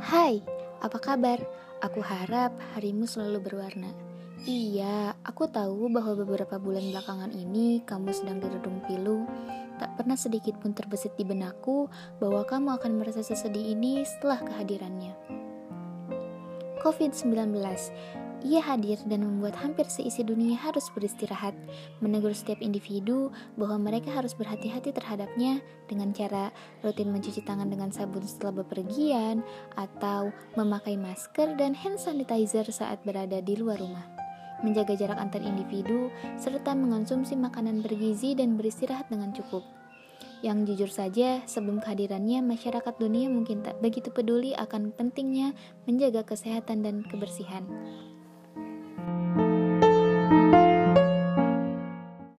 Hai, apa kabar? Aku harap harimu selalu berwarna. Iya, aku tahu bahwa beberapa bulan belakangan ini kamu sedang diredung pilu. Tak pernah sedikit pun terbesit di benakku bahwa kamu akan merasa sesedih ini setelah kehadirannya. COVID-19 ia hadir dan membuat hampir seisi dunia harus beristirahat, menegur setiap individu bahwa mereka harus berhati-hati terhadapnya dengan cara rutin mencuci tangan dengan sabun setelah bepergian atau memakai masker dan hand sanitizer saat berada di luar rumah. Menjaga jarak antar individu serta mengonsumsi makanan bergizi dan beristirahat dengan cukup. Yang jujur saja, sebelum kehadirannya, masyarakat dunia mungkin tak begitu peduli akan pentingnya menjaga kesehatan dan kebersihan. Thank you.